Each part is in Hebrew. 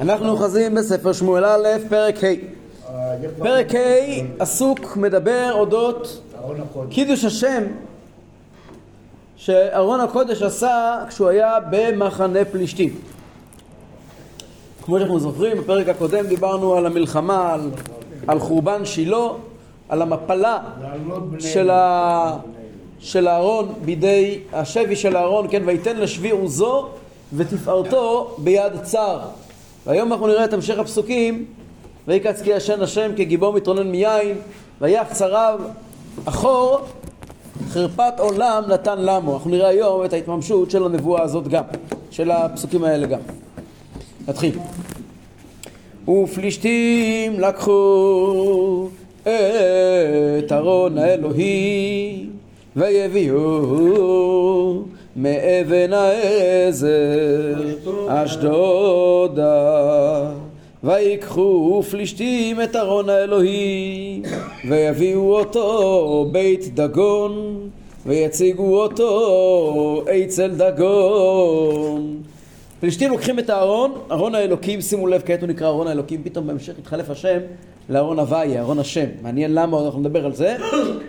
אנחנו אוחזים בספר שמואל א', פרק ה'. פרק ה' עסוק מדבר אודות קידוש השם שארון הקודש עשה כשהוא היה במחנה פלישתים. כמו שאנחנו זוכרים, בפרק הקודם דיברנו על המלחמה, על, על חורבן שילה, על המפלה של, ה, של אהרון בידי השבי של אהרון, כן, ויתן לשבי עוזו ותפארתו ביד צר. והיום אנחנו נראה את המשך הפסוקים, ויקץ כי ישן השם כגיבור מתרונן מיין, ויח צריו אחור, חרפת עולם נתן למו. אנחנו נראה היום את ההתממשות של הנבואה הזאת גם, של הפסוקים האלה גם. נתחיל. ופלישתים לקחו את ארון האלוהי ויביאו מאבן העזר אשדודה ויקחו פלישתים את ארון האלוהים ויביאו אותו בית דגון ויציגו אותו אצל דגון פלישתים לוקחים את הארון, ארון האלוקים, שימו לב כעת הוא נקרא ארון האלוקים, פתאום בהמשך התחלף השם לארון הוויה, ארון השם. מעניין למה, אנחנו נדבר על זה.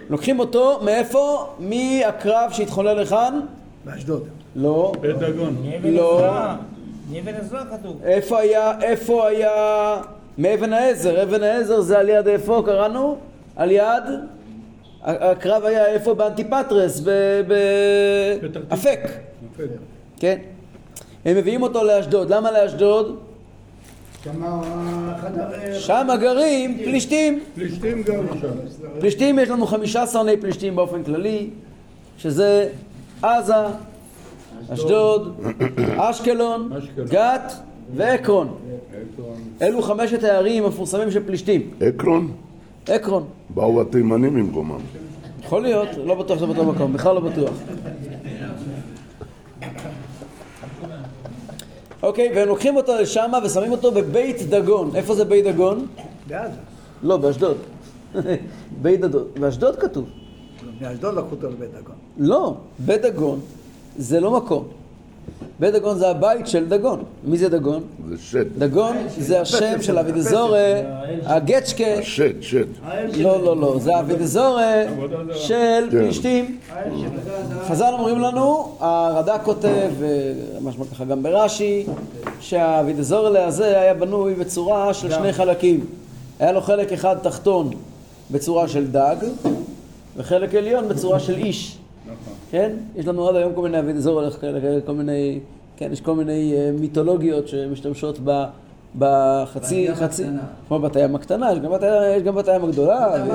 לוקחים אותו, מאיפה? מהקרב שהתחולל לכאן? באשדוד. לא. בית דגון. לא. מאבן עזרא כתוב. איפה היה, איפה היה, מאבן העזר, אבן העזר זה על יד איפה קראנו? על יד, הקרב היה איפה? באנטיפטרס, באפק, כן? הם מביאים אותו לאשדוד, למה לאשדוד? שם גרים פלישתים, פלישתים גרו שם. פלישתים יש לנו חמישה עשר עני פלישתים באופן כללי, שזה עזה, אשדוד, אשקלון. גת ועקרון. אלו חמשת הערים המפורסמים של פלישתים. עקרון? עקרון. באו התימנים במקומם. יכול להיות, לא בטוח שזה באותו מקום, בכלל לא בטוח. אוקיי, והם לוקחים אותו לשם ושמים אותו בבית דגון. איפה זה בית דגון? בעזה. לא, באשדוד. בית דגון. באשדוד כתוב. מאשדוד לקחו אותו לבית דגון. לא, בית דגון זה לא מקום. בית דגון זה הבית של דגון. מי זה דגון? זה שד. דגון זה השם של אבידזורה, הגצ'קה. שד, שד. לא, לא, לא, זה אבידזורה של כן. פלישתים. חז"ל אומרים לנו, הרד"ק כותב, משמע ככה גם ברש"י, שהאבידזורה הזה היה בנוי בצורה של שני חלקים. היה לו חלק אחד תחתון בצורה של דג, וחלק עליון בצורה של איש. כן? יש לנו עד היום כל מיני אבידזורה, כאלה, כל מיני, כן, יש כל מיני אה, מיתולוגיות שמשתמשות ב... בחצי, חצי, כמו בת הים הקטנה, יש גם בת הים- הגדולה,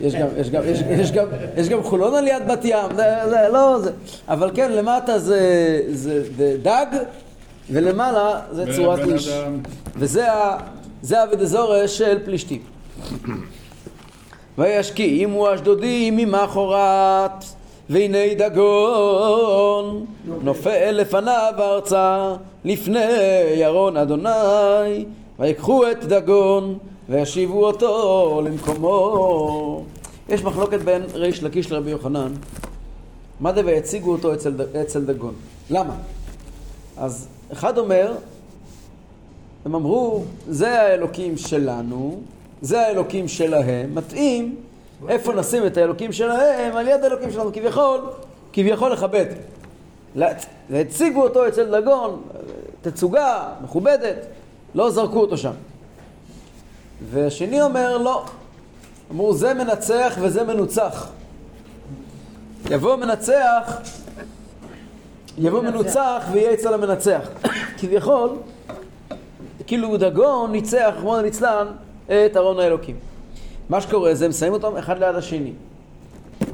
יש גם, יש גם, יש, יש גם, יש גם חולון על יד בת ים, זה, לא זה, אבל כן, למטה זה, זה, דג, ולמעלה זה צורת איש. וזה ה- זה האבידזורה של פלישתים. וישקיעימו אשדודים ממחרת, והנה דגון נופל לפניו ארצה, לפני ירון אדוני, ויקחו את דגון, וישיבו אותו למקומו. יש מחלוקת בין ריש לקיש לרבי יוחנן, מה זה ויציגו אותו אצל, אצל דגון? למה? אז אחד אומר, הם אמרו, זה האלוקים שלנו, זה האלוקים שלהם, מתאים איפה נשים את האלוקים שלהם על יד האלוקים שלנו, כביכול, כביכול לכבד. והציגו אותו אצל דגון, תצוגה מכובדת, לא זרקו אותו שם. והשני אומר, לא. אמרו, זה מנצח וזה מנוצח. יבוא מנצח, יבוא מנוצח ויהיה אצל המנצח. כביכול, כאילו דגון ניצח, רחמנא ליצלן, את ארון האלוקים. מה שקורה זה, הם שמים אותם אחד ליד השני.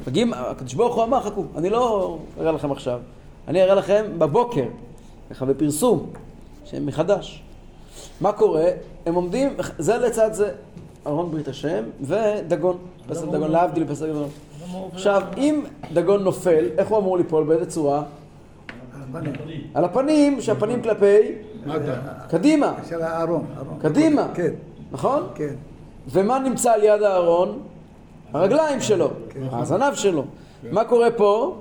מגיעים, הקדוש ברוך הוא אמר, חכו, אני לא אראה לכם עכשיו, אני אראה לכם בבוקר, ככה בפרסום, שהם מחדש. מה קורה? הם עומדים זה לצד זה, ארון ברית השם ודגון, פסל דגון, להבדיל פסל דגון. עכשיו, אם דגון נופל, איך הוא אמור ליפול? באיזה צורה? על הפנים, שהפנים כלפי. קדימה, של הארון. ארון. קדימה, כן, נכון? כן. ומה נמצא על יד הארון? הרגליים שלו, הזנב שלו. מה קורה פה?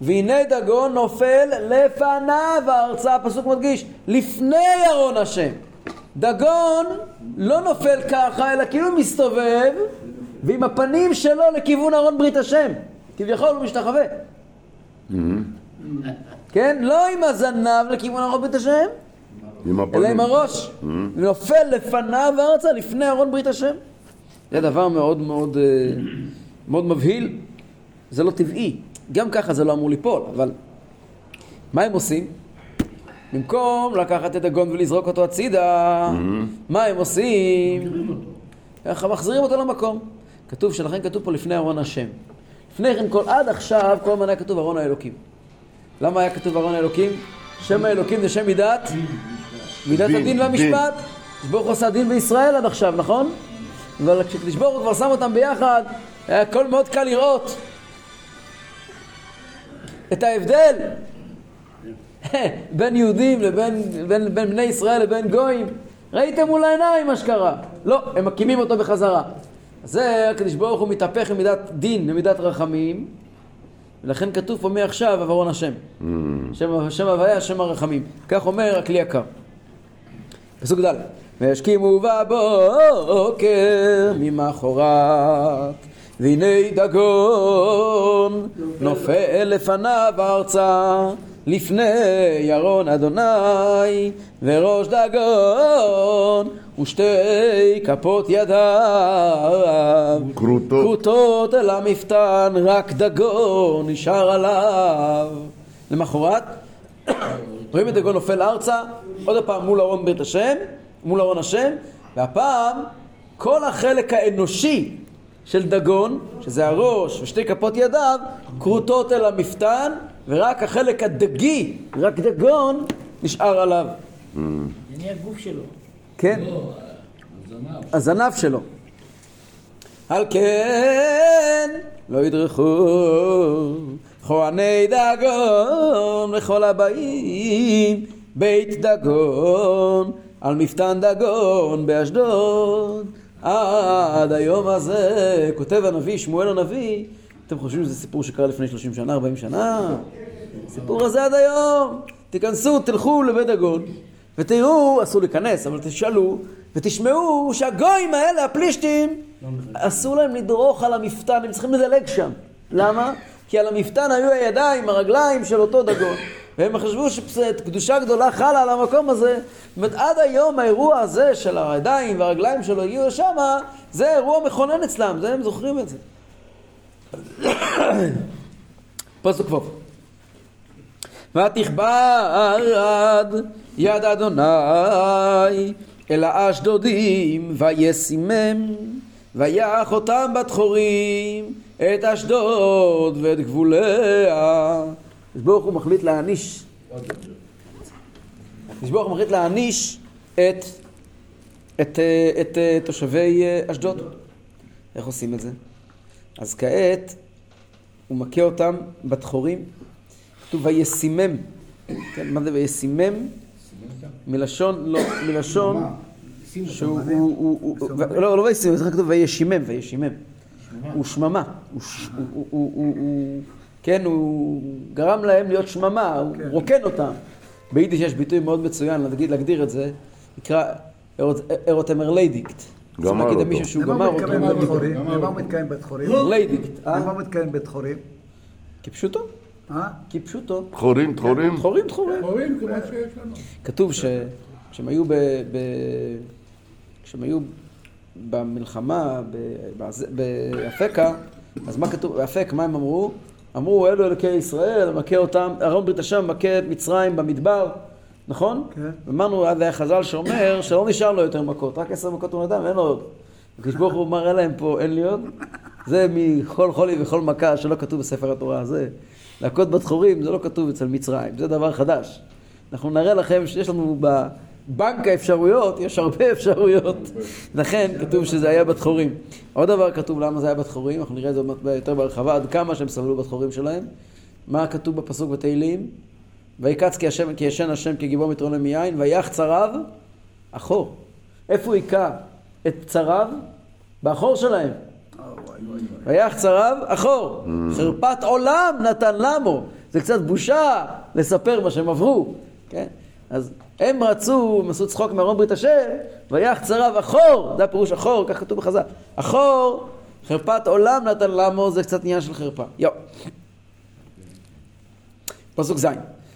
והנה דגון נופל לפניו הארצה, הפסוק מדגיש, לפני ארון השם. דגון לא נופל ככה, אלא כאילו מסתובב, ועם הפנים שלו לכיוון ארון ברית השם. כביכול הוא משתחווה. כן? לא עם הזנב לכיוון ארון ברית השם, עם אלא הפנים. עם הראש. נופל לפניו ארצה לפני ארון ברית השם. זה דבר מאוד מאוד, אה, מאוד מבהיל. זה לא טבעי. גם ככה זה לא אמור ליפול, אבל מה הם עושים? במקום לקחת את הגון ולזרוק אותו הצידה, מה הם עושים? ככה מחזירים אותו למקום. כתוב שלכן כתוב פה לפני ארון השם. לפני כן, כל, עד עכשיו, כל הזמן היה כתוב ארון האלוקים. למה היה כתוב ארון האלוקים? שם האלוקים זה שם מידת? מידת דין, הדין והמשפט. הוא עשה דין בישראל עד עכשיו, נכון? אבל כשקדוש ברוך הוא כבר שם אותם ביחד, היה הכל מאוד קל לראות את ההבדל בין יהודים לבין בין, בין בני ישראל לבין גויים. ראיתם מול העיניים מה שקרה. לא, הם מקימים אותו בחזרה. זה הקדוש ברוך הוא מתהפך ממידת דין למידת רחמים, ולכן כתוב פה מעכשיו עברון השם. שם, שם הוויה, שם הרחמים. כך אומר הכלי יקר. פסוק ד' וישכימו בבוקר ממחרת והנה דגון נופל לפניו ארצה לפני ירון אדוני וראש דגון ושתי כפות ידיו כרותות. כרותות אל המפתן רק דגון נשאר עליו למחרת רואים את דגון נופל ארצה, עוד פעם מול ארון בית השם, מול ארון השם, והפעם כל החלק האנושי של דגון, שזה הראש ושתי כפות ידיו, כרותות אל המפתן, ורק החלק הדגי, רק דגון, נשאר עליו. זה נהיה גוף שלו. כן? הזנב שלו. על כן לא ידרכו כהני דגון וכל הבאים בית דגון על מפתן דגון באשדוד עד היום הזה כותב הנביא שמואל הנביא אתם חושבים שזה סיפור שקרה לפני 30 שנה, 40 שנה? הסיפור הזה עד היום תיכנסו, תלכו לבית דגון ותראו, אסור להיכנס, אבל תשאלו ותשמעו שהגויים האלה, הפלישתים, אסור להם לדרוך על המפתן, הם צריכים לדלג שם. למה? כי על המפתן היו הידיים, הרגליים של אותו דגון. והם חשבו שקדושה גדולה חלה על המקום הזה. זאת אומרת, עד היום האירוע הזה של הידיים והרגליים שלו הגיעו לשם, זה אירוע מכונן אצלם, זה הם זוכרים את זה. פסוק ו' ותכבד יד אדוני אל האשדודים וישימם ויח אותם בת חורים את אשדוד ואת גבוליה. אז ברוך הוא מחליט להעניש. אז ברוך הוא מחליט להעניש את, את, אה, את, אה, תושבי אה, אשדוד. איך עושים את זה? אז כעת הוא מכה אותם בת חורים. כתוב וישימם. כן, מה זה וישימם? מלשון, לא, מלשון שהוא, הוא, הוא, הוא, הוא, לא, לא וישימם, זה כתוב וישימם, וישימם. הוא שממה. הוא, כן, הוא גרם להם להיות שממה, הוא רוקן אותם. ביידיש יש ביטוי מאוד מצוין להגדיר את זה, נקרא ער האט אים ערליידיקט. גמר אותו. למישהו שהוא למה גמר אותו. בטחורים? למה הוא מתכוון בטחורים? ליידיקט, למה אה? הוא מתכוון בטחורים? כפשוטו, אה? כפשוטו. דחורים, דחורים. דחורים דחורים. רואים כמו שיש לנו. כתוב שכשהם היו. ב... כשהם היו במלחמה ב- באפקה, אז מה כתוב, באפק, מה הם אמרו? אמרו, אלו אלוקי ישראל, מכה אותם, אהרון ברית השם מכה את מצרים במדבר, נכון? כן. אמרנו, אז היה חז"ל שאומר שלא נשאר לו יותר מכות, רק עשר מכות הוא נתן ואין לו עוד. הקדוש ברוך הוא מראה להם פה, אין לי עוד. זה מכל חולי וכל מכה שלא כתוב בספר התורה הזה. להכות בת חורים זה לא כתוב אצל מצרים, זה דבר חדש. אנחנו נראה לכם שיש לנו בבנק האפשרויות, יש הרבה אפשרויות. לכן כתוב שזה היה בת חורים. עוד דבר כתוב למה זה היה בת חורים, אנחנו נראה את זה יותר בהרחבה, עד כמה שהם סבלו בת חורים שלהם. מה כתוב בפסוק בתהילים? ויקץ כי, השם, כי ישן השם כגיבור מתרונה מיין, ויח צריו אחור. איפה הוא היכה את צריו? באחור שלהם. ויח צריו אחור. חרפת עולם נתן למו. זה קצת בושה לספר מה שהם עברו. כן? אז הם רצו, הם עשו צחוק מארון ברית השם, ויח צריו אחור, זה הפירוש אחור, כך כתוב בחז"ל. אחור, חרפת עולם נתן לעמו, זה קצת עניין של חרפה. יו. פסוק ז'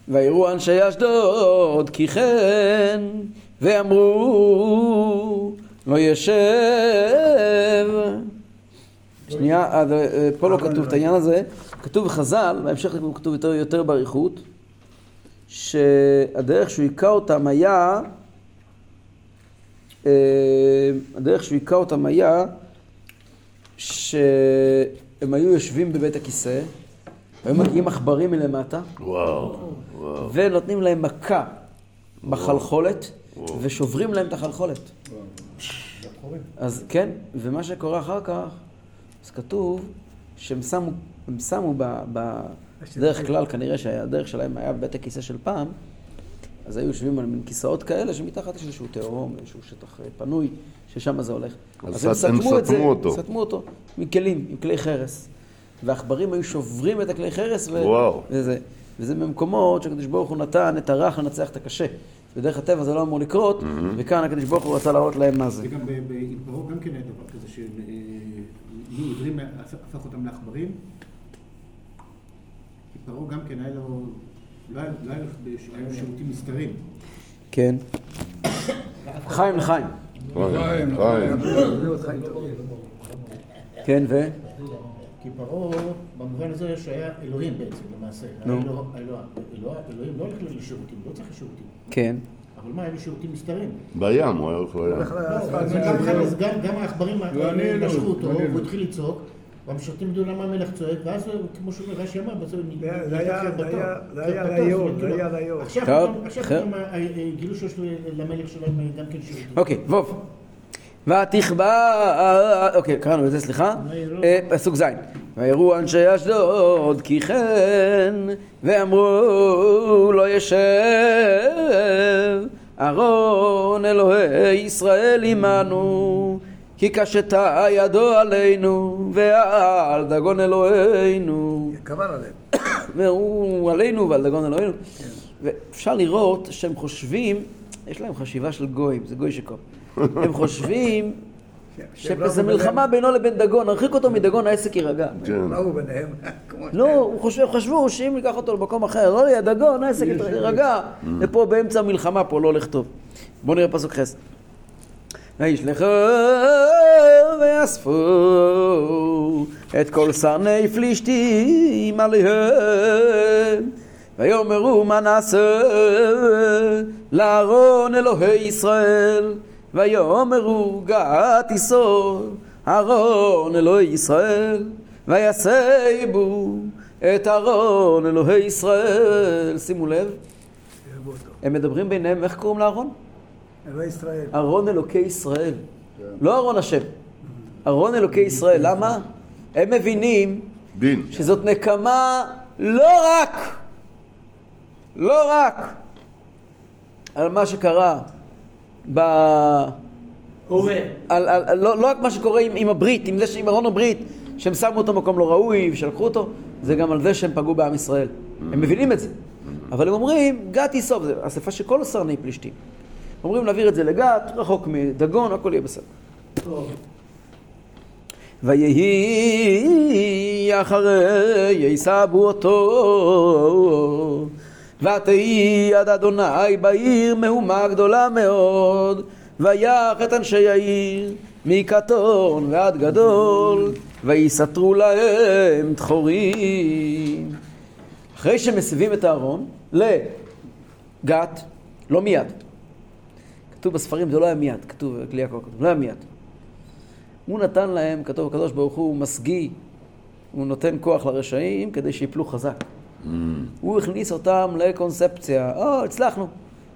ויראו אנשי אשדוד כי כן ואמרו לא ישב שנייה, אז, אה, פה לא כתוב את העניין הזה, כתוב בחז"ל, בהמשך כתוב יותר, יותר באריכות, שהדרך שהוא היכה אותם היה, אה, הדרך שהוא היכה אותם היה שהם היו יושבים בבית הכיסא, היו מגיעים עכברים מלמטה, וואו, וואו. ונותנים להם מכה בחלחולת, ושוברים להם את החלחולת. אז כן, ומה שקורה אחר כך, אז כתוב שהם שמו, הם שמו ב... ב בדרך כלל, כנראה שהדרך שלהם היה בבית הכיסא של פעם, אז היו יושבים על מין כיסאות כאלה שמתחת יש איזשהו תהום, איזשהו שטח אה, פנוי, ששם זה הולך. אז הם סת- הם סתמו את זה, סתמו אותו. סתמו אותו, מכלים, עם כלי חרס. והעכברים היו שוברים את הכלי חרס, ו... וזה, וזה במקומות שהקדוש ברוך הוא נתן את הרך לנצח את הקשה. בדרך הטבע זה לא אמור לקרות, וכאן הקדוש ברוך הוא רצה להראות להם מה זה. וגם ב- ב- עם פרעה גם כן היה דבר כזה שהם אה, עיוורים, הפ- הפך אותם לעכברים. פרעה גם כן היה לו, לא היה לא שירותים נסתרים. כן. חיים לחיים. חיים, חיים. כן, ו? כי פרעה, במובן הזה שהיה אלוהים בעצם, למעשה. נו. היה אלוה- אלוה- אלוה- אלוהים לא הולך לשירותים, לא צריך לשירותים. כן. אבל מה, היה לו שירותים נסתרים. בים, הוא היה הולך לים. לא, גם העכברים משכו אותו, ואני והוא. התחיל לצעוק, והמשרתים ידעו למה המלך צועק, ואז כמו שאומר רש"י אמר, בסוף זה היה- זה היה- זה היה בתור, ליום, זאת זה היה. עכשיו טוב, גם- עכשיו אה, אה, גילו שיש למלך שלהם גם כן שירותים. אוקיי, ווב. ותכבה, אוקיי, קראנו את זה, סליחה. אה, פסוק ז'. ויראו אנשי אשדוד כי כן, ואמרו לא ישב אהרון אלוהי ישראל עמנו, כי קשתה ידו עלינו, ועל דגון אלוהינו. כבר עליהם. והוא עלינו ועל דגון אלוהינו. ואפשר לראות שהם חושבים, יש להם חשיבה של גויים, זה גוי שקום. הם חושבים שהם שזה רבו מלחמה. בינו לבין דגון, נרחיק אותו מדגון העסק יירגע. כן. רבו ביניהם. לא, הוא חושב, חשבו שאם ניקח אותו למקום אחר, לא ליד דגון, העסק יירגע. ופה באמצע המלחמה פה לא הולך טוב. בואו נראה פסוק חס. וישלחו ויאספו את כל שרני פלישתים עליהם ויאמרו מה נעשה לארון אלוהי ישראל ויאמרו גת יסור ארון אלוהי ישראל ויסייבו את ארון אלוהי ישראל שימו לב. הם מדברים ביניהם איך קוראים לארון? אלוהי ישראל. ארון אלוקי ישראל. לא ארון השם. ארון אלוקי ישראל. למה? הם מבינים דין. שזאת נקמה לא רק, לא רק על מה שקרה ב... הווה. על, על, על, לא, לא רק מה שקורה עם, עם הברית, עם זה שעם ארון הברית, שהם שמו אותו במקום לא ראוי ושלקחו אותו, זה גם על זה שהם פגעו בעם ישראל. הם מבינים את זה. אבל הם אומרים, גת יסוף, זה אספה של כל שרני פלישתים. אומרים להעביר את זה לגת, רחוק מדגון, הכל יהיה בסדר. ויהי אחרי יסבו אותו ותהי עד אדוני בעיר מהומה גדולה מאוד ויח את אנשי העיר מקטון ועד גדול ויסתרו להם דחורים אחרי שמסבים את הארון לגת, לא מיד כתוב בספרים זה לא היה מיד, כתוב בכלי יעקב, כתוב, לא היה מיד הוא נתן להם, כתוב הקדוש ברוך הוא, משגיא, הוא נותן כוח לרשעים כדי שיפלו חזק. הוא הכניס אותם לקונספציה, או, הצלחנו.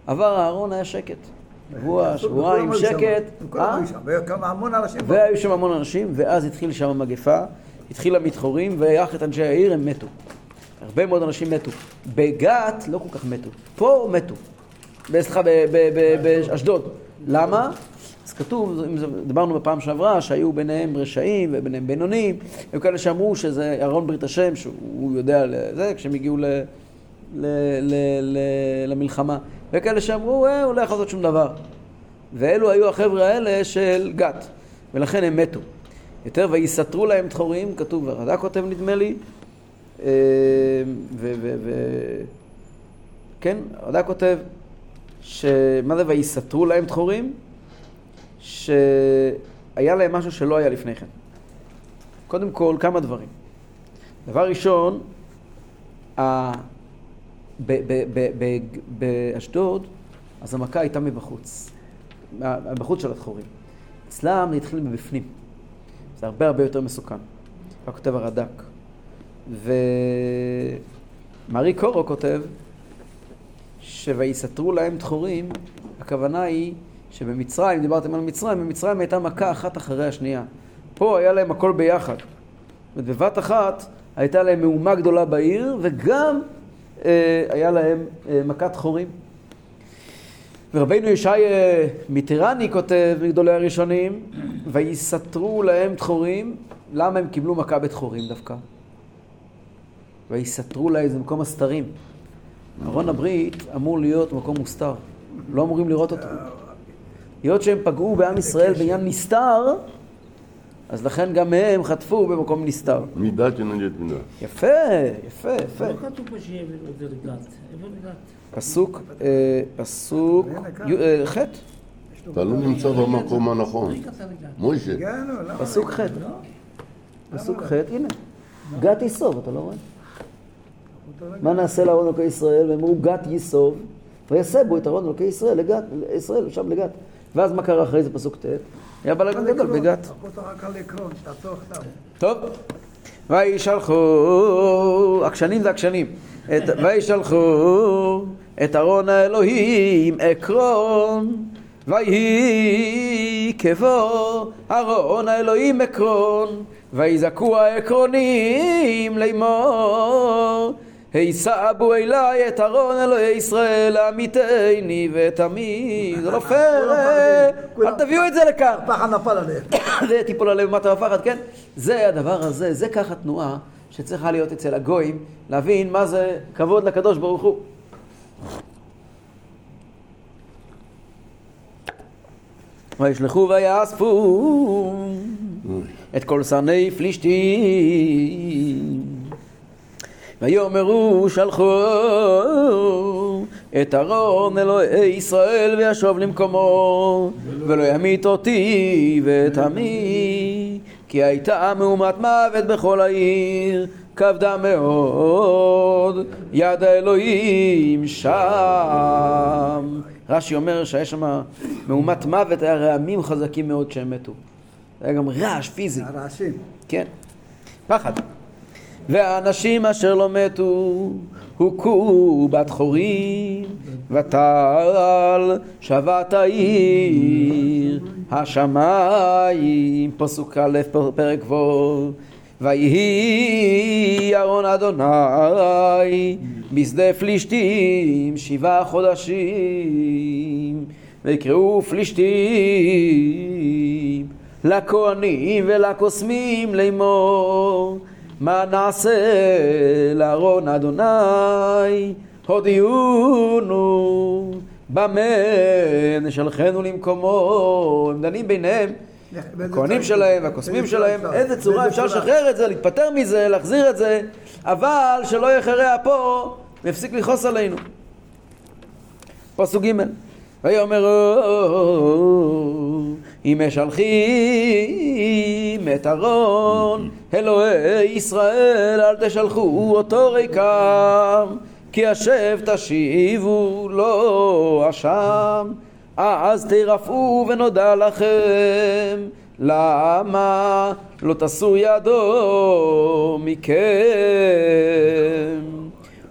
עבר הארון, היה שקט. שבוע, שבועיים. שקט. אה? והיו שם המון אנשים, ואז התחיל שם מגפה, התחילה מתחורים, ויח את אנשי העיר, הם מתו. הרבה מאוד אנשים מתו. בגת לא כל כך מתו. פה מתו. סליחה, באשדוד. למה? אז כתוב, דיברנו בפעם שעברה, שהיו ביניהם רשעים וביניהם בינונים, היו כאלה שאמרו שזה אהרון ברית השם, שהוא יודע, זה, כשהם הגיעו ל, ל, ל, ל, למלחמה. וכאלה שאמרו, אה, הוא לא יכול לעשות שום דבר. ואלו היו החבר'ה האלה של גת, ולכן הם מתו. יותר ויסתרו להם דחורים, כתוב, ורדה כותב נדמה לי, אה, ו... ו, ו כן, רדה כותב, שמה זה ויסתרו להם דחורים? שהיה להם משהו שלא היה לפני כן. קודם כל, כמה דברים. דבר ראשון, ה... באשדוד, אז המכה הייתה מבחוץ, מבחוץ של הדחורים. אצלם זה התחיל מבפנים. זה הרבה הרבה יותר מסוכן. כך כותב הרד"ק. ומרי קורו כותב שויסתרו להם דחורים, הכוונה היא שבמצרים, דיברתם על מצרים, במצרים הייתה מכה אחת אחרי השנייה. פה היה להם הכל ביחד. ובבת אחת הייתה להם מהומה גדולה בעיר, וגם אה, היה להם אה, מכת חורים. ורבינו ישי אה, מטירני כותב, מגדולי הראשונים, ויסתרו להם דחורים, למה הם קיבלו מכה בדחורים דווקא? ויסתרו להם, זה מקום הסתרים. ארון הברית אמור להיות מקום מוסתר, לא אמורים לראות אותו. היות שהם פגעו בעם ישראל בעניין נסתר, אז לכן גם הם חטפו במקום נסתר. מידה כנגד מידה. יפה, יפה, יפה. לא כתוב פה שיהיה? פסוק, אה, פסוק אה, ח', אתה לא נמצא במקום הנכון. מוישה? פסוק ח', לא? פסוק ח', הנה. גת יסוב, אתה לא רואה? מה נעשה לארון אלוקי ישראל? והם אמרו גת יסוב, ויסבו את ארון אלוקי ישראל לגת, ישראל, שם לגת. ואז מה קרה אחרי זה פסוק ט'? היה בלגן גדול בגת. טוב. וישלחו, עקשנים זה עקשנים. וישלחו את ארון האלוהים עקרון, ויהי כבוא ארון האלוהים עקרון, ויזעקו העקרונים לאמור. היסבו אליי את ארון אלוהי ישראל עמיתני ואת עמי, זה לא פייר, אל תביאו את זה לכאן. הפחד נפל עליהם. זה תיפול עליהם מטה בפחד, כן? זה הדבר הזה, זה ככה תנועה שצריכה להיות אצל הגויים, להבין מה זה כבוד לקדוש ברוך הוא. וישלחו ויאספו את כל שרני פלישתים ויאמרו שלחו את ארון אלוהי ישראל וישוב למקומו ולא ימית אותי ואת עמי כי הייתה מהומת מוות בכל העיר כבדה מאוד יד האלוהים שם רש"י אומר שהיה שם מהומת מוות היה רעמים חזקים מאוד כשהם מתו היה גם רעש פיזי הרעשים. כן, פחד. והאנשים אשר לא מתו הוכו בת חורים וטל שבת העיר השמיים פסוק א' פרק ו' ויהי ארון אדוני בשדה פלישתים שבעה חודשים ויקראו פלישתים לכהנים ולקוסמים לאמור מה נעשה לארון אדוני? הודיעונו במה נשלחנו למקומו? הם דנים ביניהם הכהנים שלהם והקוסמים שלהם? איזה צורה אפשר לשחרר את זה, להיפטר מזה, להחזיר את זה? אבל שלא יחרה אפו ויפסיק לכעוס עלינו. פסוק ג' ויאמר אם משלחים את ארון אלוהי ישראל אל תשלחו אותו ריקם כי השב תשיבו לא אשם. אז תרפאו ונודע לכם למה לא תשאו ידו מכם?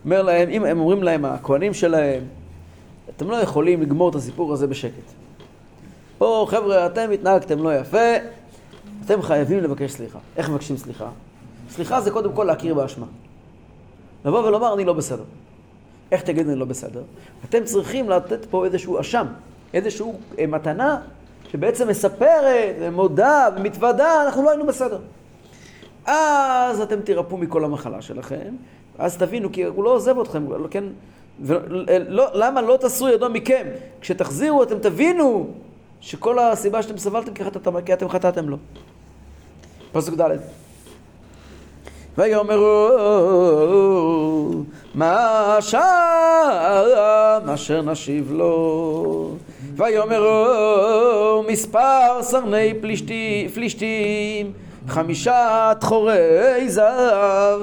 אומר להם, אם הם אומרים להם, הכהנים שלהם, אתם לא יכולים לגמור את הסיפור הזה בשקט. פה, חבר'ה, אתם התנהגתם לא יפה, אתם חייבים לבקש סליחה. איך מבקשים סליחה? סליחה זה קודם כל להכיר באשמה. לבוא ולומר, אני לא בסדר. איך תגידו אני לא בסדר? אתם צריכים לתת פה איזשהו אשם, איזושהי אה, מתנה שבעצם מספרת ומודה ומתוודה, אנחנו לא היינו בסדר. אז אתם תירפאו מכל המחלה שלכם, אז תבינו, כי הוא לא עוזב אתכם, כן? ולא, למה לא תסרו ידו מכם? כשתחזירו אתם תבינו שכל הסיבה שאתם סבלתם כי אתם חטאתם לו. פסוק ד' ויאמרו מה שם אשר נשיב לו ויאמרו מספר סרני פלישתי, פלישתים חמישה תחורי זהב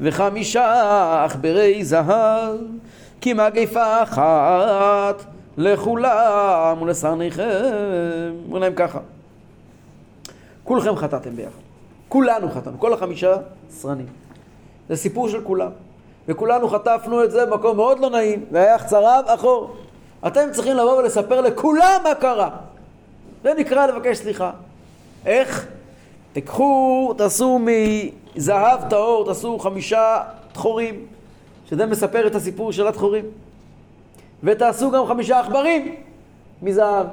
וחמישה עכברי זהב כי מגפה אחת לכולם ולסרניכם אומר להם ככה כולכם חטאתם ביחד. כולנו חטאנו, כל החמישה סרנים. זה סיפור של כולם. וכולנו חטפנו את זה במקום מאוד לא נעים והיה חצריו אחור. אתם צריכים לבוא ולספר לכולם מה קרה. זה נקרא לבקש סליחה. איך? תיקחו, תעשו מזהב טהור, תעשו חמישה תחורים שזה מספר את הסיפור של התחורים. ותעשו גם חמישה עכברים מזהב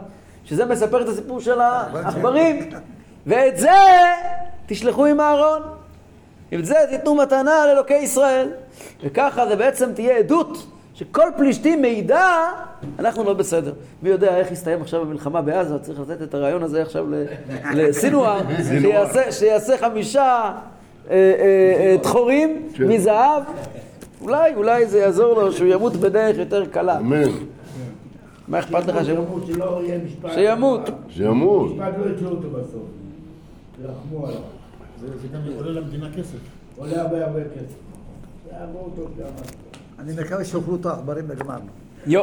שזה מספר את הסיפור של העכברים. ואת זה תשלחו עם אהרון עם זה תיתנו מתנה לאלוקי ישראל. וככה זה בעצם תהיה עדות שכל פלישתים מידע, אנחנו לא בסדר. מי יודע איך יסתיים עכשיו המלחמה בעזה, צריך לתת את הרעיון הזה עכשיו לסינואר, שיעשה, שיעשה חמישה אה, אה, אה, דחורים מזהב, אולי, אולי זה יעזור לו שהוא ימות בדרך יותר קלה. אמן. מה אכפת לך שימות? שימות. שימות. משפט לא יתלו אותו בסוף. ירחמו עליו. זה גם עולה למדינה כסף. עולה הרבה הרבה כסף. יעבור אותו גם. אני מקווה שיאכלו את העכברים וגמרנו. יו.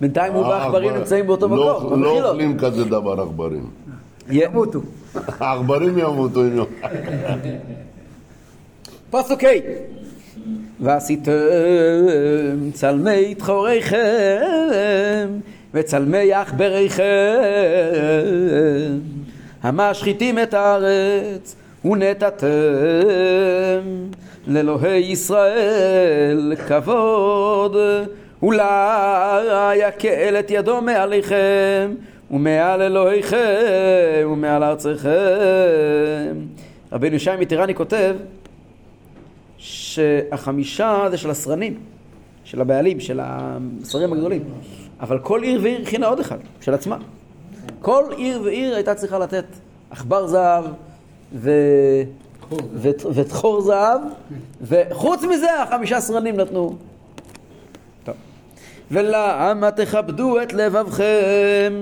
בינתיים הוא והעכברים נמצאים באותו לא- מקום, לא. אוכלים כזה דבר עכברים. ימותו. העכברים ימותו אם לא. פסוק ה' ועשיתם צלמי תחוריכם וצלמי עכבריכם. המשחיתים את הארץ ונתתם לאלוהי ישראל כבוד. אולי יקל את ידו מעליכם ומעל אלוהיכם ומעל ארציכם רבינו ישי מטירני כותב שהחמישה זה של הסרנים, של הבעלים, של השרים הגדולים. אבל כל עיר ועיר הכינה עוד אחד, של עצמה. כל עיר ועיר הייתה צריכה לתת עכבר זהב ו... ו... ותחור זהב, וחוץ מזה החמישה סרנים נתנו. טוב. ולמה תכבדו את לבבכם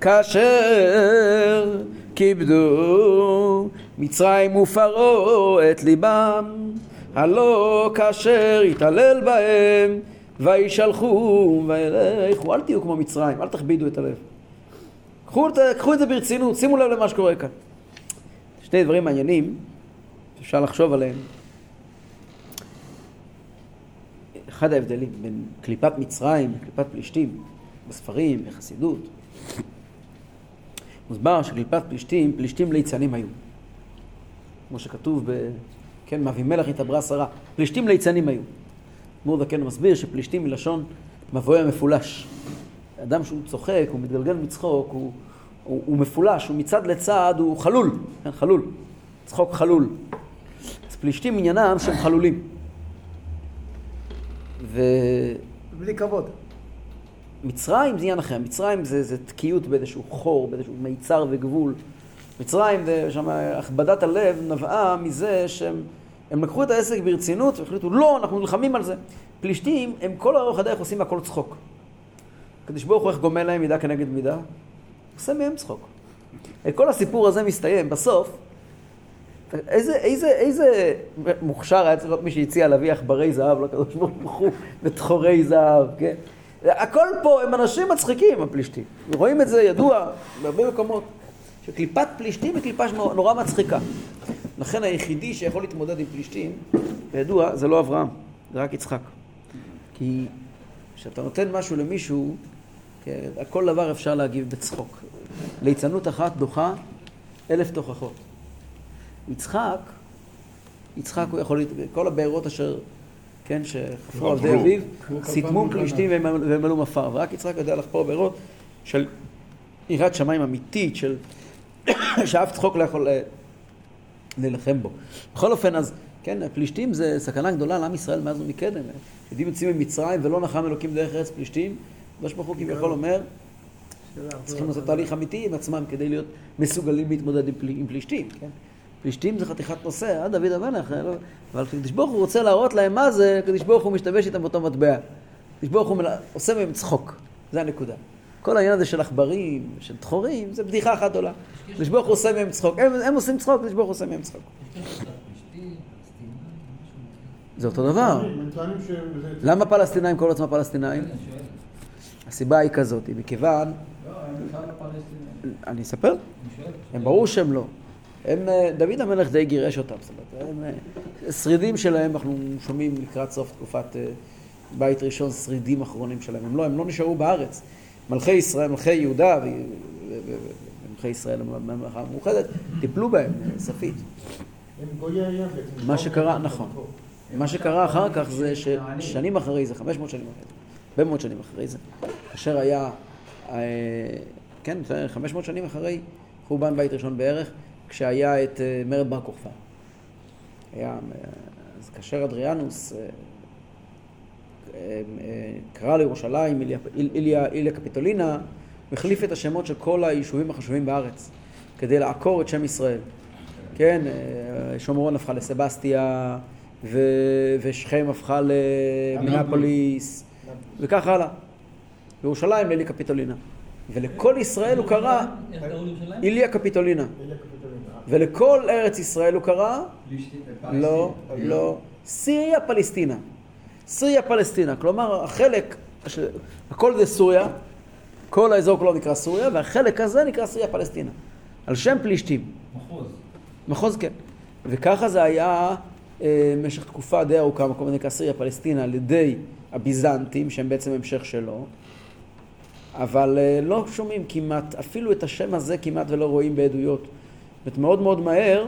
כאשר כיבדו מצרים ופרעה את ליבם הלא כאשר יתעלל בהם וישלחו וילכו. אל תהיו כמו מצרים אל תכבידו את הלב. קחו, קחו את זה ברצינות שימו לב למה שקורה כאן. שני דברים מעניינים שאפשר לחשוב עליהם. אחד ההבדלים בין קליפת מצרים לקליפת פלישתים בספרים, בחסידות מוסבר שקליפת פלישתים, פלישתים ליצנים היו. כמו שכתוב ב... כן, מאבימלך התעברה שרה. פלישתים ליצנים היו. מור זקן מסביר שפלישתים מלשון מבוי המפולש. אדם שהוא צוחק, הוא מתגלגל מצחוק, הוא, הוא, הוא מפולש, הוא מצד לצד, הוא חלול. כן, חלול. צחוק חלול. אז פלישתים עניינם שהם חלולים. ו... בלי כבוד. מצרים זה עניין אחר, מצרים זה, זה תקיעות באיזשהו חור, באיזשהו מיצר וגבול. מצרים, שם הכבדת הלב נבעה מזה שהם הם לקחו את העסק ברצינות והחליטו, לא, אנחנו נלחמים על זה. פלישתים, הם כל אורך הדרך עושים הכל צחוק. הקדוש ברוך הוא איך גומל להם מידה כנגד מידה? עושה מהם צחוק. כל הסיפור הזה מסתיים, בסוף, איזה, איזה, איזה מוכשר היה צריך להיות מי שהציע להביא עכברי זהב לקדוש ברוך הוא ותחורי זהב, כן? הכל פה, הם אנשים מצחיקים, הפלישתים. רואים את זה ידוע בהרבה מקומות, שקליפת פלישתים היא קליפה נורא מצחיקה. לכן היחידי שיכול להתמודד עם פלישתים, בידוע, זה לא אברהם, זה רק יצחק. כי כשאתה נותן משהו למישהו, כן, על כל דבר אפשר להגיב בצחוק. ליצנות אחת דוחה אלף תוכחות. יצחק, יצחק הוא יכול, כל הבארות אשר, כן, שחפרו עברו. אביו, הוא סיתמו פלישתים והם מלאו מפר, ורק יצחק יודע לחפור בארות של יראת שמיים אמיתית, של שאף צחוק לא יכול אה, להילחם בו. בכל אופן, אז כן, הפלישתים זה סכנה גדולה לעם ישראל מאז ומקדם. יהודים יוצאים ממצרים ולא נחם אלוקים דרך ארץ פלישתים. הקדוש ברוך הוא כביכול אומר, צריכים לעשות תהליך אמיתי עם עצמם כדי להיות מסוגלים להתמודד עם, פל... עם פלישתים, כן? פלישתים זה חתיכת נושא, אה, דוד המלך, אה, לא... אבל קדוש ברוך הוא רוצה להראות להם מה זה, קדוש ברוך הוא משתמש איתם באותו מטבע. קדוש ברוך הוא. עושה מהם צחוק, זה הנקודה. כל העניין הזה של עכברים, של דחורים, זה בדיחה אחת גדולה. קדוש ברוך הוא עושה מהם צחוק. הם, הם עושים צחוק, קדוש ברוך הוא עושה מהם צחוק. זה אותו דבר. למה פלסטינאים קוראים לעצמם פלסטינאים? הסיבה היא כזאת, היא מכיוון, אני אספר? הם ברור שהם לא. הם, אה, דוד המלך די גירש אותם, זאת אומרת, הם אה, שרידים שלהם, אנחנו שומעים לקראת סוף תקופת אה, בית ראשון, שרידים אחרונים שלהם. הם לא, הם לא נשארו בארץ. מלכי ישראל, מלכי יהודה ומלכי ישראל הממלכה המאוחדת, טיפלו בהם סופית. מה שקרה, נכון. מה שקרה אחר כך זה ששנים אחרי זה, 500 שנים אחרי זה, הרבה מאוד שנים אחרי זה, כאשר היה, אה, כן, 500 שנים אחרי חורבן בית ראשון בערך, כשהיה את אה, מרד בר כוכבא. היה, אה, אז כאשר אדריאנוס קרא לירושלים איליה, איל- איליה, איליה קפיטולינה, החליף את השמות של כל היישובים החשובים בארץ, כדי לעקור את שם ישראל. כן, אה, שומרון הפכה לסבסטיה, ו- ושכם הפכה למינפוליס, וכך הלאה. ירושלים לאלי קפיטולינה. ולכל ישראל הוא קרא איליה קפיטולינה. ולכל ארץ ישראל הוא קרא לא, לא, סיריה פלסטינה. סיריה פלסטינה, כלומר החלק, ש- הכל זה סוריה, כל האזור כולו נקרא סוריה, והחלק הזה נקרא סיריה פלסטינה. על שם פלישתים. מחוז. מחוז כן. וככה זה היה אה, במשך תקופה די ארוכה, מקום הזה נקרא סיריה פלסטינה, על ידי הביזנטים, שהם בעצם המשך שלו. אבל אה, לא שומעים כמעט, אפילו את השם הזה כמעט ולא רואים בעדויות. זאת אומרת, מאוד מאוד מהר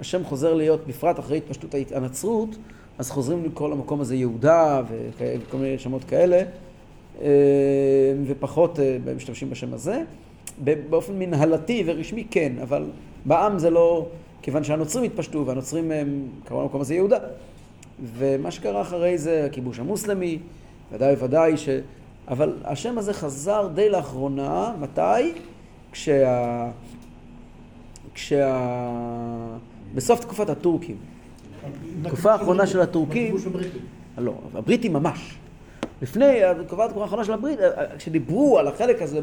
השם חוזר להיות, בפרט אחרי התפשטות הנצרות, אז חוזרים לקרוא למקום הזה יהודה וכ- וכל מיני שמות כאלה, אה, ופחות אה, משתמשים בשם הזה. באופן מנהלתי ורשמי כן, אבל בעם זה לא, כיוון שהנוצרים התפשטו והנוצרים הם, קראו למקום הזה יהודה. ומה שקרה אחרי זה, הכיבוש המוסלמי, ודאי וודאי ש... אבל השם הזה חזר די לאחרונה, מתי? כשה... כשה... בסוף תקופת הטורקים. התקופה האחרונה של הטורקים, הבריטי. לא, הבריטים ממש. לפני, התקופה התקופה האחרונה של הברית, כשדיברו על החלק הזה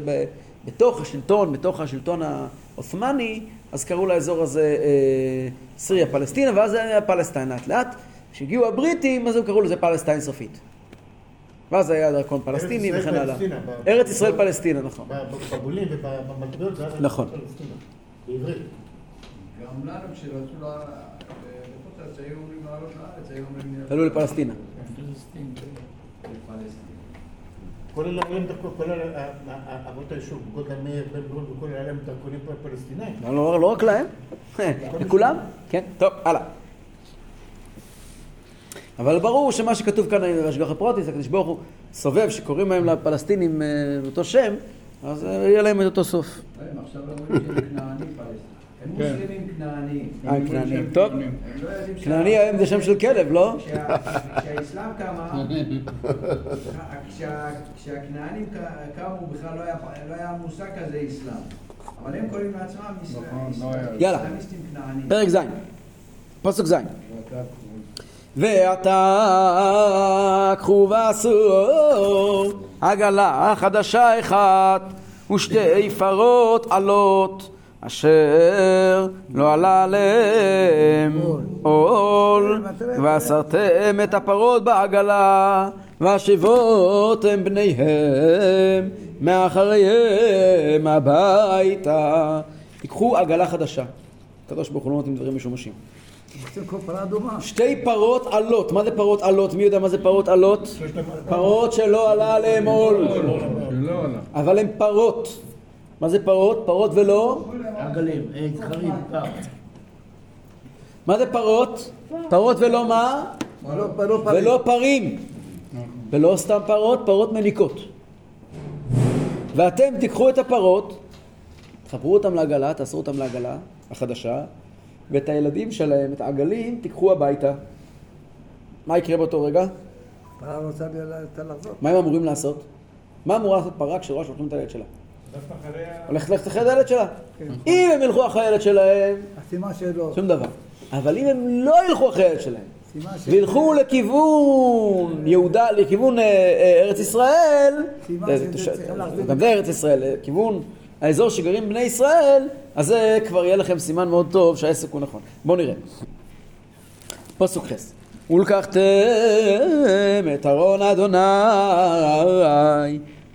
בתוך השלטון, בתוך השלטון העות'מאני, אז קראו לאזור הזה אה, סיריה פלסטינה, ואז זה היה פלסטיין לאט לאט. כשהגיעו הבריטים, אז הם קראו לזה פלסטיין סופית. ואז היה דרכון פלסטיני ארץ ישראל וכן הלאה. ארץ ישראל פלסטינה, נכון. בבולים ובמטבעות זה היה נכון. פלסטינה. בעברית. גם לנו כשרצו ל... לחוץ לארץ היו אומרים לעלות לארץ, היו אומרים... עלו לפלסטינה. כולל דרכון, כולל אבות היישוב, גולדה מאיר, בן גול וכל היה להם דרכונים פלסטינאים. לא, לא, לא רק להם, לכולם. כן, טוב, הלאה. אבל ברור שמה שכתוב כאן בהשגחה פרוטיס, הקדוש ברוך הוא סובב, שקוראים להם לפלסטינים אה, אותו שם, אז אה, יהיה להם את אותו סוף. הם עכשיו לא אומרים שהם כנענים פלסטין. הם מוסלמים כנענים. אה, הם כנענים. טוב, לא כנעני היום זה שם של כלב, לא? כשה- כשהאסלאם קמה, כשה- כשהכנענים קמו בכלל לא היה- לא היה מושג כזה אסלאם. אבל הם קוראים לעצמם נכון, לא. יאללה. אסלאמיסטים כנענים. פרק ז', פסוק ז'. ועתה קחו ועשו עגלה חדשה אחת ושתי פרות עלות אשר לא עלה עליהם עול ואסרתם את הפרות בעגלה והשיבותם בניהם מאחריהם הביתה תיקחו עגלה חדשה הקדוש ברוך הוא לא נותנים דברים משומשים. שתי פרות עלות, מה זה פרות עלות? מי יודע מה זה פרות עלות? פרות שלא עלה עליהם עול, לא. אבל הן פרות. מה זה פרות? פרות ולא? עגלים, אה, זכרים, פר. מה זה פרות? פרות ולא מה? לא לא. ולא פרים. ולא סתם פרות, פרות מניקות. ואתם תיקחו את הפרות, תחברו אותם לעגלה, תעשו אותם לעגלה החדשה, ואת הילדים שלהם, את העגלים, תיקחו הביתה. מה יקרה באותו רגע? פרה רוצה ל- לחזור. מה הם אמורים לעשות? מה אמורה לעשות פרה כשרואה שהולכים את הילד שלה? הולכת ללכת אחרי הילד שלה. אם הם ילכו אחרי הילד שלהם. שום דבר. אבל אם הם לא ילכו אחרי הילד שלהם. וילכו לכיוון יהודה, לכיוון אה, אה, ארץ ישראל, אה, גם זה ארץ ישראל, לכיוון האזור שגרים בני ישראל, אז זה כבר יהיה לכם סימן מאוד טוב שהעסק הוא נכון. בואו נראה. פסוק חס. ולקחתם את ארון אדוני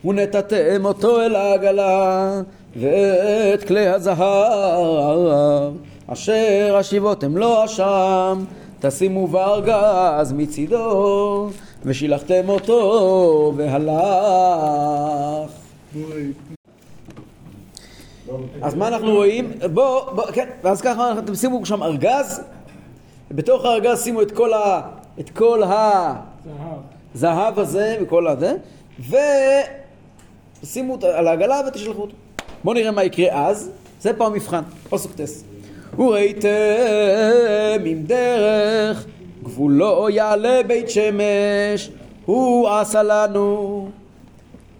ונתתם אותו אל העגלה ואת כלי הזהב אשר השיבותם לו אשם. תשימו בארגז מצידו ושילחתם אותו והלך. אז מה אנחנו רואים? בוא, בוא, כן, ואז ככה אתם שימו שם ארגז, בתוך הארגז שימו את כל ה... את כל הזהב הזה וכל הזה, ושימו אותו על העגלה ותשלחו אותו. בואו נראה מה יקרה אז, זה פה המבחן, פסוק טס. וראיתם עם דרך גבולו יעלה בית שמש, הוא עשה לנו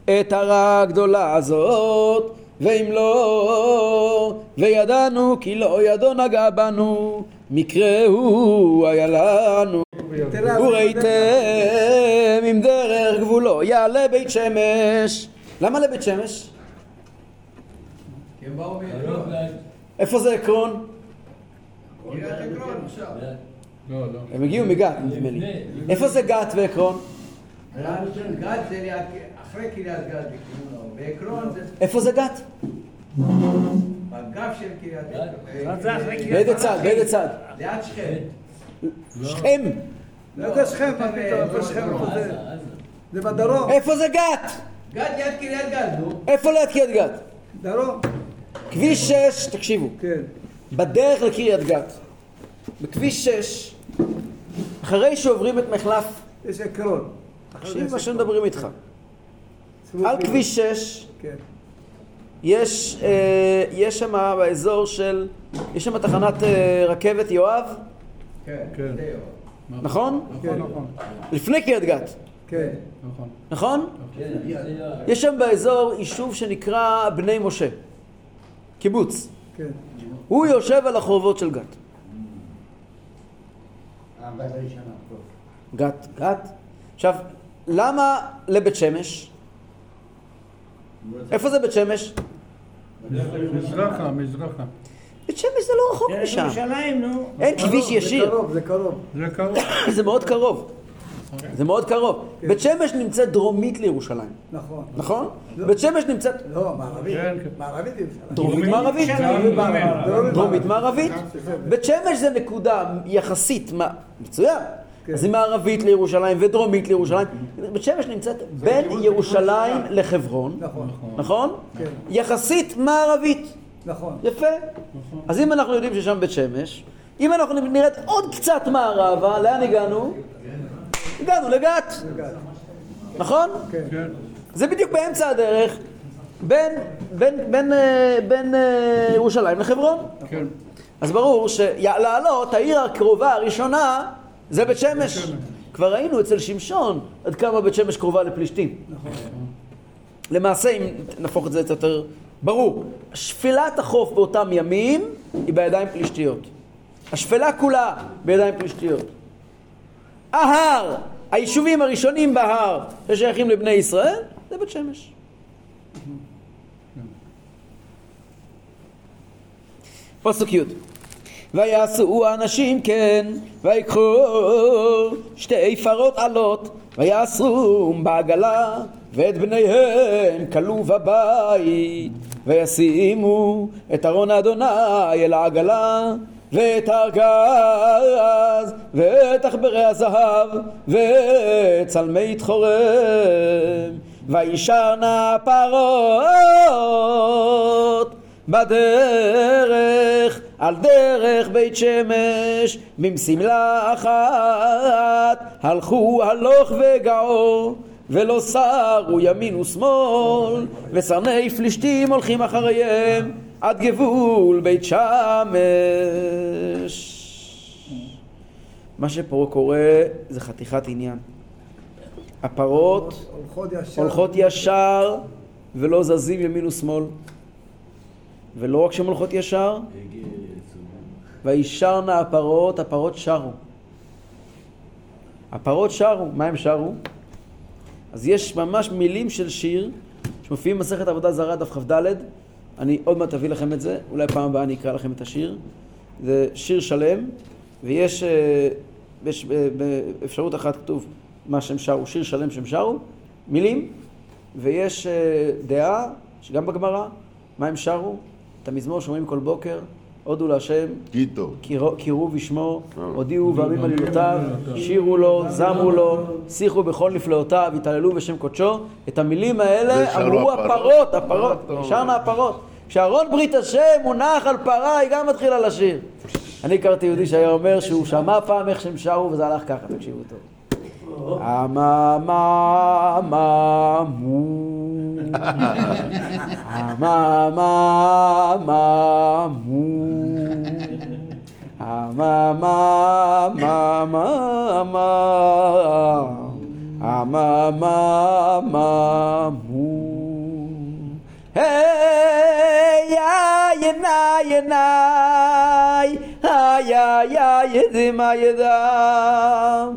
את הרע הגדולה הזאת, ואם לא, וידענו כי לא ידו נגע בנו, מקרה הוא היה לנו. וראיתם עם דרך גבולו יעלה בית שמש. למה לבית שמש? כי הם באו מעקרון. איפה זה עקרון? לא, לא. הם הגיעו מגת, נדמה לי. איפה זה גת ועקרון? גד זה אחרי קריית האור. בעקרון זה איפה זה גת? בגב של קריית קריית באיזה צד? באיזה צד? ליד שכם. שכם. לא יודע שכם, מה פתאום, איפה שכם? זה בדרום. איפה זה גת? גד ליד קריית גד, נו. איפה ליד קריית גת? דרום. כביש 6, תקשיבו, כן. בדרך לקריית גת, בכביש 6, אחרי שעוברים את מחלף, יש עקרון. תקשיב מה שמדברים איתך, על. כביש 6 כן. יש, אה, יש שם באזור של, יש שם תחנת אה, רכבת יואב, כן. כן. זה יום. נכון? כן. לפני קריית גת, כן. נכון. נכון? יש שם באזור יישוב שנקרא בני משה, קיבוץ. כן. הוא יושב על החורבות של גת. גת, גת. עכשיו, למה לבית שמש? איפה זה בית שמש? מזרחה, מזרחה. בית שמש זה לא רחוק משם. ירושלים, נו. אין כביש זה ישיר, קרוב, זה קרוב. זה קרוב. זה מאוד קרוב. זה מאוד קרוב. בית שמש נמצאת דרומית לירושלים, נכון. נכון? בית שמש נמצאת לא, מערבית. כן, כן. מערבית ירושלים. דרומית מערבית. דרומית דרומית מערבית. בית שמש זה נקודה יחסית, מה- מצוין. כן. אז היא מערבית לירושלים ודרומית לירושלים. בית שמש נמצאת בין ירושלים לחברון, נכון. נכון? כן. יחסית מערבית. נכון. יפה. אז אם אנחנו יודעים ששם בית שמש, אם אנחנו נרד עוד קצת מערבה, לאן הגענו? הגענו לגת, גת. נכון? כן. זה בדיוק באמצע הדרך בין, בין, בין, אה, בין אה, ירושלים לחברון. כן. אז ברור שלעלות, העיר הקרובה הראשונה זה בית שמש. כבר ראינו אצל שמשון עד כמה בית שמש קרובה לפלישתים. למעשה, אם נהפוך את זה קצת יותר ברור, שפלת החוף באותם ימים היא בידיים פלישתיות. השפלה כולה בידיים פלישתיות. ההר, היישובים הראשונים בהר ששייכים לבני ישראל, זה בית שמש. פסוק י' ויעשו האנשים כן, ויקחו שתי פרות עלות, ויעשו בעגלה, ואת בניהם כלו בבית, וישימו את ארון אדוני אל העגלה, ואת הארגז, ואת עכברי הזהב, ואת צלמי תחורם, וישרנה פרות בדרך, על דרך בית שמש, ממסמלה אחת, הלכו הלוך וגעו, ולא סרו ימין ושמאל, וסרני פלישתים הולכים אחריהם, עד גבול בית שמש. מה שפה קורה זה חתיכת עניין. הפרות הולכות ישר. הולכות ישר ולא זזים ימין ושמאל. ולא רק שהן הולכות ישר, וישרנה הפרות, הפרות שרו. הפרות שרו, מה הם שרו? אז יש ממש מילים של שיר שמופיעים במסכת עבודה זרה, דף כ"ד. אני עוד מעט אביא לכם את זה, אולי פעם הבאה אני אקרא לכם את השיר. זה שיר שלם, ויש אה, יש, אה, באפשרות אחת כתוב מה שהם שרו, שיר שלם שהם שרו, מילים, ויש אה, דעה, שגם בגמרא, מה הם שרו? את המזמור שאומרים כל בוקר, הודו להשם, קראו בשמו, הודיעו ועמים עלילותיו, שירו לו, זמו לו, שיחו בכל נפלאותיו, התעללו בשם קודשו. את המילים האלה אמרו הפרות? הפרות, שרנה הפרות. כשארון ברית השם מונח על פרה, היא גם מתחילה לשיר. אני הכרתי יהודי שהיה אומר שהוא שמע פעם איך שהם שרו וזה הלך ככה, תקשיבו טוב. אמה מה מה מו אמה מה מה מו אמה מה מה מה מה אמה מה מה מו היי יא ינאי ינאי היי היי ידם ידם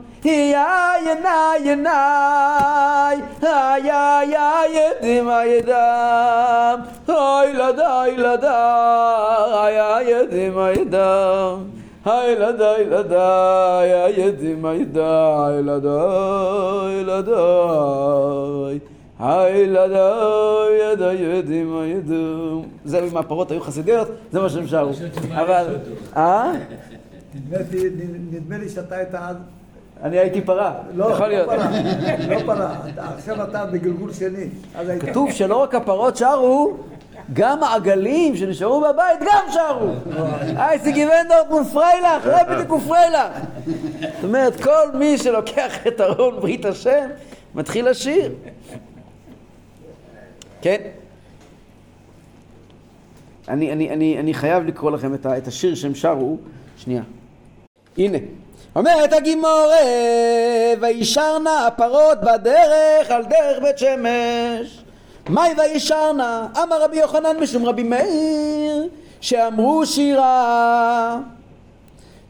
זה אם הפרות היו חסידיות, זה מה שהם שרו. אבל, נדמה לי שאתה היית אז... אני הייתי פרה, לא, יכול לא להיות. פרה. לא פרה. עכשיו אתה בגלגול שני. כתוב שלא רק הפרות שרו, גם העגלים שנשארו בבית גם שרו. אייסי גיבנדורט מול פריילך, לא בדיוק הוא פריילך. זאת אומרת, כל מי שלוקח את ארון ברית השם, מתחיל לשיר. כן? אני, אני, אני, אני חייב לקרוא לכם את, ה, את השיר שהם שרו. שנייה. הנה. אומרת הגימורה, וישרנה הפרות בדרך על דרך בית שמש. מהי וישרנה? אמר רבי יוחנן משום רבי מאיר, שאמרו שירה.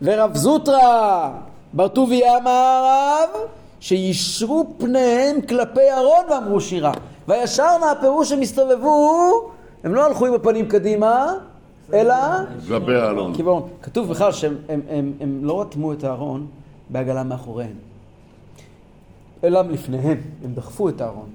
ורב זוטרא בר טוביה אמר הרב, שישרו פניהם כלפי ארון ואמרו שירה. וישרנה הפירוש שהם הסתובבו, הם לא הלכו עם הפנים קדימה, אלא כלפי האלון. כיוון. כתוב בכלל שהם הם, הם, הם לא רתמו את הארון בעגלה מאחוריהם, אלא לפניהם, הם דחפו את הארון.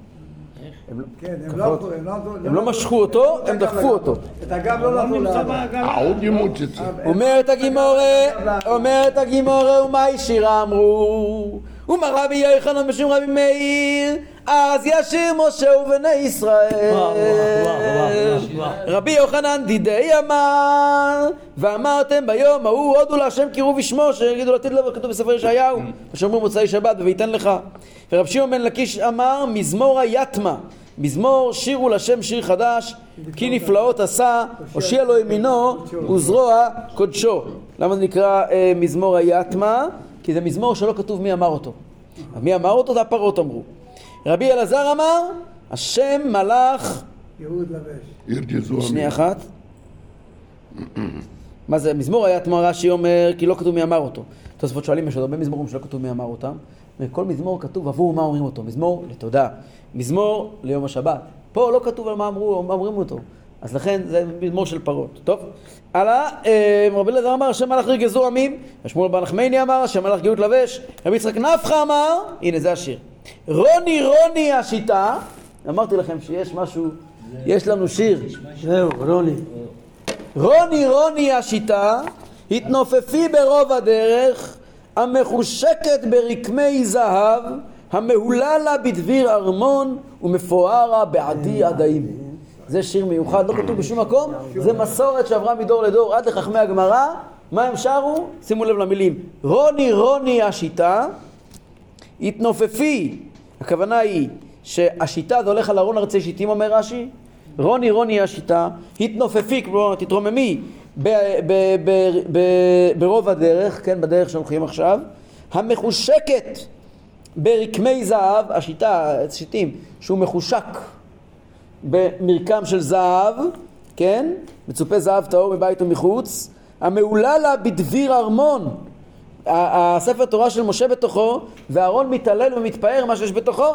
הם לא- משכו אותו, הם דחפו אותו. את הגב לא נתנו. בעגלה. העוד ימוצץ. אומרת הגימורה, אומרת הגימורה, ומהי שירה אמרו? ומר רבי יוחנן בשם רבי מאיר, אז ישיר משה ובני ישראל. רבי יוחנן דידי אמר, ואמרתם ביום ההוא הודו להשם קראו בשמו, שיגידו לעתיד לבוא, כתוב בספר ישעיהו, ושאומרים מוצאי שבת וייתן לך. ורב שמעון בן לקיש אמר, מזמור היתמה. מזמור שירו לשם שיר חדש, כי נפלאות עשה, הושיע לו ימינו וזרוע קודשו. למה זה נקרא אה, מזמור היתמה? כי זה מזמור שלא כתוב מי אמר אותו. מי אמר אותו? זה הפרות אמרו. רבי אלעזר אמר, השם מלאך, יהוד לבש. שנייה. אחת. מה זה, מזמור היתמה רש"י אומר, כי לא כתוב מי אמר אותו. תוספות שואלים, יש עוד הרבה מזמורים שלא כתוב מי אמר אותם, וכל מזמור כתוב עבור מה אומרים אותו. מזמור לתודה, מזמור ליום השבת. פה לא כתוב על מה אמרו, מה אומרים אותו. אז לכן זה מזמור של פרות. טוב, הלאה, אה, רבי אלעזר אמר, השם מלאך רגזו עמים, ושמואל בר נחמני אמר, השם מלאך גאות לבש, רבי יצחק נפחא אמר, הנה זה השיר. רוני רוני השיטה, אמרתי לכם שיש משהו, יש לנו שיר. זהו, רוני. רוני רוני השיטה, התנופפי ברוב הדרך, המחושקת ברקמי זהב, המהולה לה בדביר ארמון, ומפוארה בעדי עדיים. זה שיר מיוחד, לא כתוב בשום מקום, זה מסורת שעברה מדור לדור עד לחכמי הגמרא. מה הם שרו? שימו לב למילים. רוני רוני השיטה, התנופפי, הכוונה היא שהשיטה זה הולך על ארון ארצי שיטים אומר רש"י, רוני רוני השיטה, התנופפי, כלומר תתרוממי ברוב הדרך, כן, בדרך שהולכים עכשיו, המחושקת ברקמי זהב, השיטה, שיטים, שהוא מחושק במרקם של זהב, כן, מצופה זהב טהור מבית ומחוץ, המעולה לה בדביר ארמון, הספר תורה של משה בתוכו, והארון מתעלל ומתפאר מה שיש בתוכו.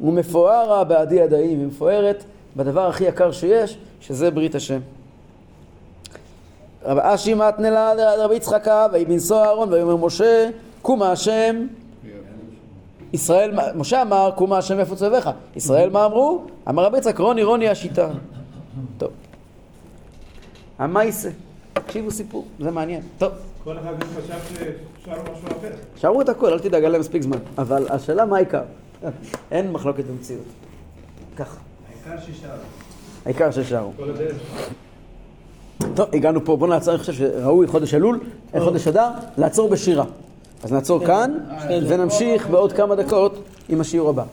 ומפוארה בעדי ידעים, היא מפוארת בדבר הכי יקר שיש, שזה ברית השם. רב אשי מתנלה לרבי יצחקה, ויהי בנשוא אהרון, ויאמר משה, קומה השם. ישראל, משה אמר, קומה השם איפה צבביך. ישראל מה אמרו? אמר רבי יצחק, רוני רוני השיטה. טוב. המייסה. תקשיבו סיפור, זה מעניין. טוב. כל אחד חשב ששרו משהו אחר. שרו את הכל, אל תדאג, היה להם מספיק זמן. אבל השאלה מה העיקר? אין מחלוקת במציאות. ככה. העיקר ששרו. העיקר ששרו. כל הדרך. טוב, הגענו פה, בואו נעצור, אני חושב שראוי חודש אלול, חודש אדר, לעצור בשירה. אז נעצור כאן, ונמשיך בעוד כמה דקות עם השיעור הבא.